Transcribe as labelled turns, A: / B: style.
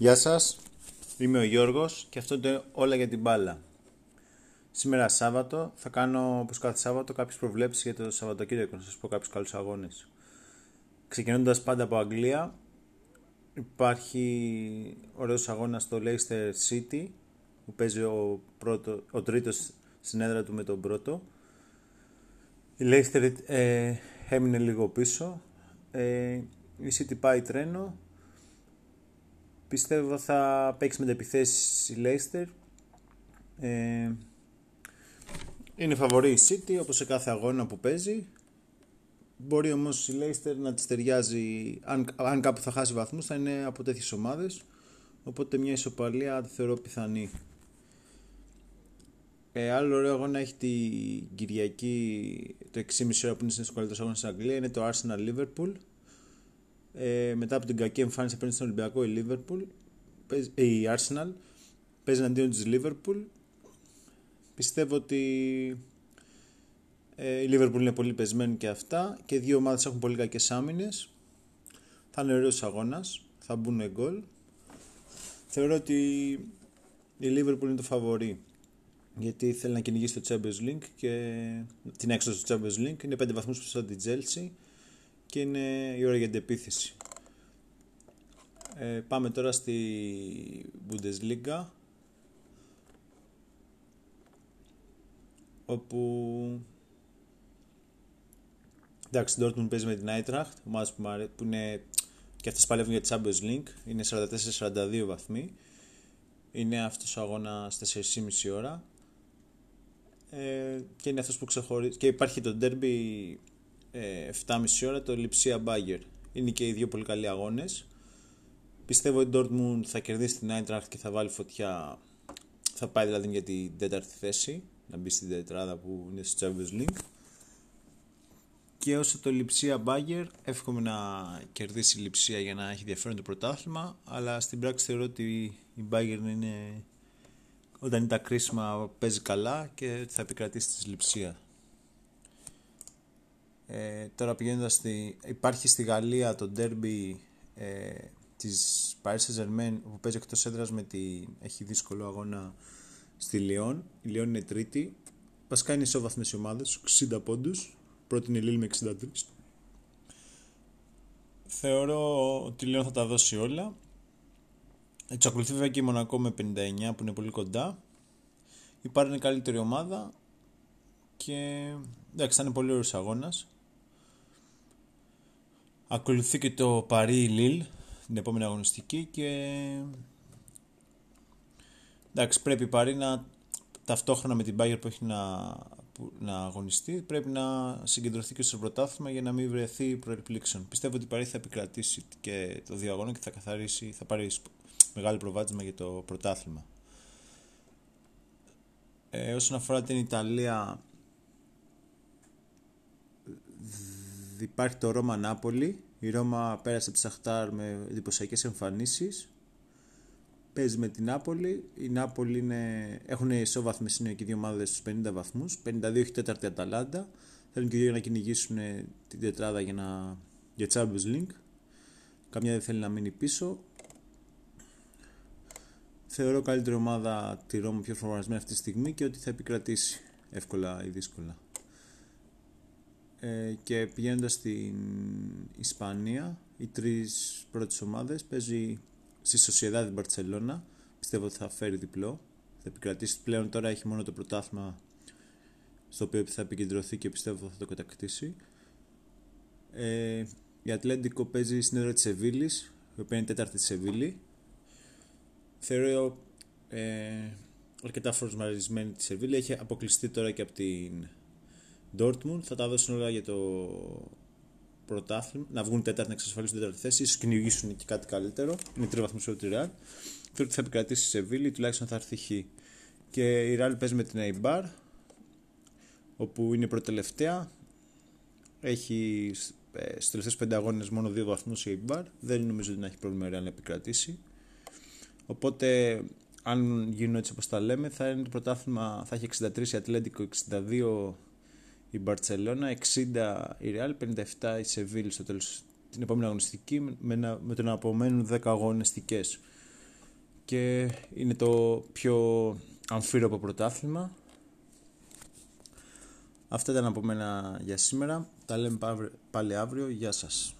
A: Γεια σας, είμαι ο Γιώργος και αυτό είναι όλα για την μπάλα. Σήμερα Σάββατο θα κάνω όπως κάθε Σάββατο κάποιες προβλέψεις για το Σαββατοκύριακο, να σας πω κάποιους καλούς αγώνες. Ξεκινώντας πάντα από Αγγλία, υπάρχει ωραίος αγώνας στο Leicester City που παίζει ο, πρώτο, ο τρίτος στην έδρα του με τον πρώτο. Η Leicester ε, έμεινε λίγο πίσω. Ε, η City πάει τρένο Πιστεύω θα παίξεις με επιθέσει η Leicester. Ε, είναι φαβορή η City όπως σε κάθε αγώνα που παίζει. Μπορεί όμως η Leicester να της ταιριάζει, αν, αν κάπου θα χάσει βαθμούς θα είναι από τέτοιες ομάδες. Οπότε μια ισοπαλία τη θεωρώ πιθανή. Ε, άλλο ωραίο αγώνα έχει την Κυριακή το 6,5 ώρα που είναι στις καλύτερες αγώνες στην Αγγλία είναι το Arsenal Liverpool ε, μετά από την κακή εμφάνιση απέναντι στον Ολυμπιακό η Liverpool, ε, η Arsenal παίζει εναντίον της Liverpool. Πιστεύω ότι ε, η Liverpool είναι πολύ πεσμένη και αυτά και οι δύο ομάδες έχουν πολύ κακές άμυνες. Θα είναι ωραίος αγώνας, θα μπουν γκολ. Θεωρώ ότι η Liverpool είναι το φαβορή γιατί θέλει να κυνηγήσει το Champions League και την έξοδο του Champions League. Είναι 5 βαθμούς πίσω από την Chelsea και είναι η ώρα για την επίθεση. Ε, πάμε τώρα στη Bundesliga όπου εντάξει, η Dortmund παίζει με την Eintracht ομάδες που, που είναι και αυτές παλεύουν για τη Champions League είναι 44-42 βαθμοί είναι αυτός ο αγώνας στις 4,5 ώρα ε, και είναι αυτός που ξεχωρίζει και υπάρχει το derby 7,5 ε, ώρα το Λιψία Μπάγκερ. Είναι και οι δύο πολύ καλοί αγώνες. Πιστεύω ότι η Dortmund θα κερδίσει την Eintracht και θα βάλει φωτιά. Θα πάει δηλαδή για την τέταρτη θέση, να μπει στην τετράδα που είναι στο Champions League. Και όσο το Λιψία Μπάγκερ, εύχομαι να κερδίσει η Λιψία για να έχει ενδιαφέρον το πρωτάθλημα. Αλλά στην πράξη θεωρώ ότι η Μπάγκερ είναι όταν είναι τα κρίσιμα παίζει καλά και θα επικρατήσει της Λιψία. Ε, τώρα πηγαίνοντας στη... Υπάρχει στη Γαλλία το derby ε, της Paris Saint-Germain που παίζει εκτός έδρας με τη... έχει δύσκολο αγώνα στη Λιόν. Η Λιόν είναι τρίτη. Βασικά είναι ισόβαθμες οι ομάδες, 60 πόντους. Πρώτη είναι η Λίλ με 63. Θεωρώ ότι η Λιόν θα τα δώσει όλα. Εξακολουθεί βέβαια και η Μονακό με 59 που είναι πολύ κοντά. Η Πάρη είναι καλύτερη ομάδα και εντάξει θα είναι πολύ ωραίος αγώνας. Ακολουθεί και το Παρί Λίλ την επόμενη αγωνιστική και εντάξει πρέπει η Παρί να ταυτόχρονα με την Bayern που έχει να, να αγωνιστεί πρέπει να συγκεντρωθεί και στο πρωτάθλημα για να μην βρεθεί προεκπλήξεων. Πιστεύω ότι η Παρί θα επικρατήσει και το δύο αγώνα και θα καθαρίσει, θα πάρει μεγάλο προβάδισμα για το πρωτάθλημα. Ε, όσον αφορά την Ιταλία υπάρχει το Ρώμα Νάπολη. Η Ρώμα πέρασε από τη Σαχτάρ με εντυπωσιακές εμφανίσεις. Παίζει με την Νάπολη. Η Νάπολη είναι... έχουν ισόβαθμες είναι και δύο ομάδες στους 50 βαθμούς. 52 έχει τέταρτη Αταλάντα. Θέλουν και δύο να κυνηγήσουν την τετράδα για, να... για Champions League. Καμιά δεν θέλει να μείνει πίσω. Θεωρώ καλύτερη ομάδα τη Ρώμα πιο φορμαρισμένη αυτή τη στιγμή και ότι θα επικρατήσει εύκολα ή δύσκολα. Ε, και πηγαίνοντας στην Ισπανία, οι τρεις πρώτες ομάδες παίζει στη Σοσιαδά την Μπαρσελόνα. Πιστεύω ότι θα φέρει διπλό. Θα επικρατήσει πλέον τώρα έχει μόνο το πρωτάθλημα στο οποίο θα επικεντρωθεί και πιστεύω θα το κατακτήσει. Ε, η Ατλέντικο παίζει στην έδρα της Σεβίλης, η οποία είναι τέταρτη της Σεβίλη. Θεωρώ ε, αρκετά φορμαρισμένη τη Σεβίλη. Έχει αποκλειστεί τώρα και από την Dortmund θα τα δώσουν όλα για το πρωτάθλημα, να βγουν τέταρτη, να εξασφαλίσουν τέταρτη θέση, ίσω κυνηγήσουν και κάτι καλύτερο. Είναι τρία βαθμού από τη Real. Θεωρώ ότι θα επικρατήσει η Σεβίλη, τουλάχιστον θα έρθει χ. Και η Real παίζει με την Eibar, όπου είναι πρώτη-τελευταία. Έχει ε, στους τελευταίους πέντε αγώνες μόνο δύο βαθμούς η Eibar. Δεν νομίζω ότι να έχει πρόβλημα η Real να επικρατήσει. Οπότε, αν γίνουν έτσι όπως τα λέμε, θα είναι το πρωτάθλημα, θα έχει 63 η Ατλέντικο, 62 η Μπαρτσελώνα, 60 η Ρεάλ, 57 η Σεβίλ, στο τέλος την επόμενη αγωνιστική με, τον με το να απομένουν 10 αγωνιστικές. Και είναι το πιο αμφίροπο πρωτάθλημα. Αυτά ήταν από μένα για σήμερα. Τα λέμε πάλι αύριο, γεια σας.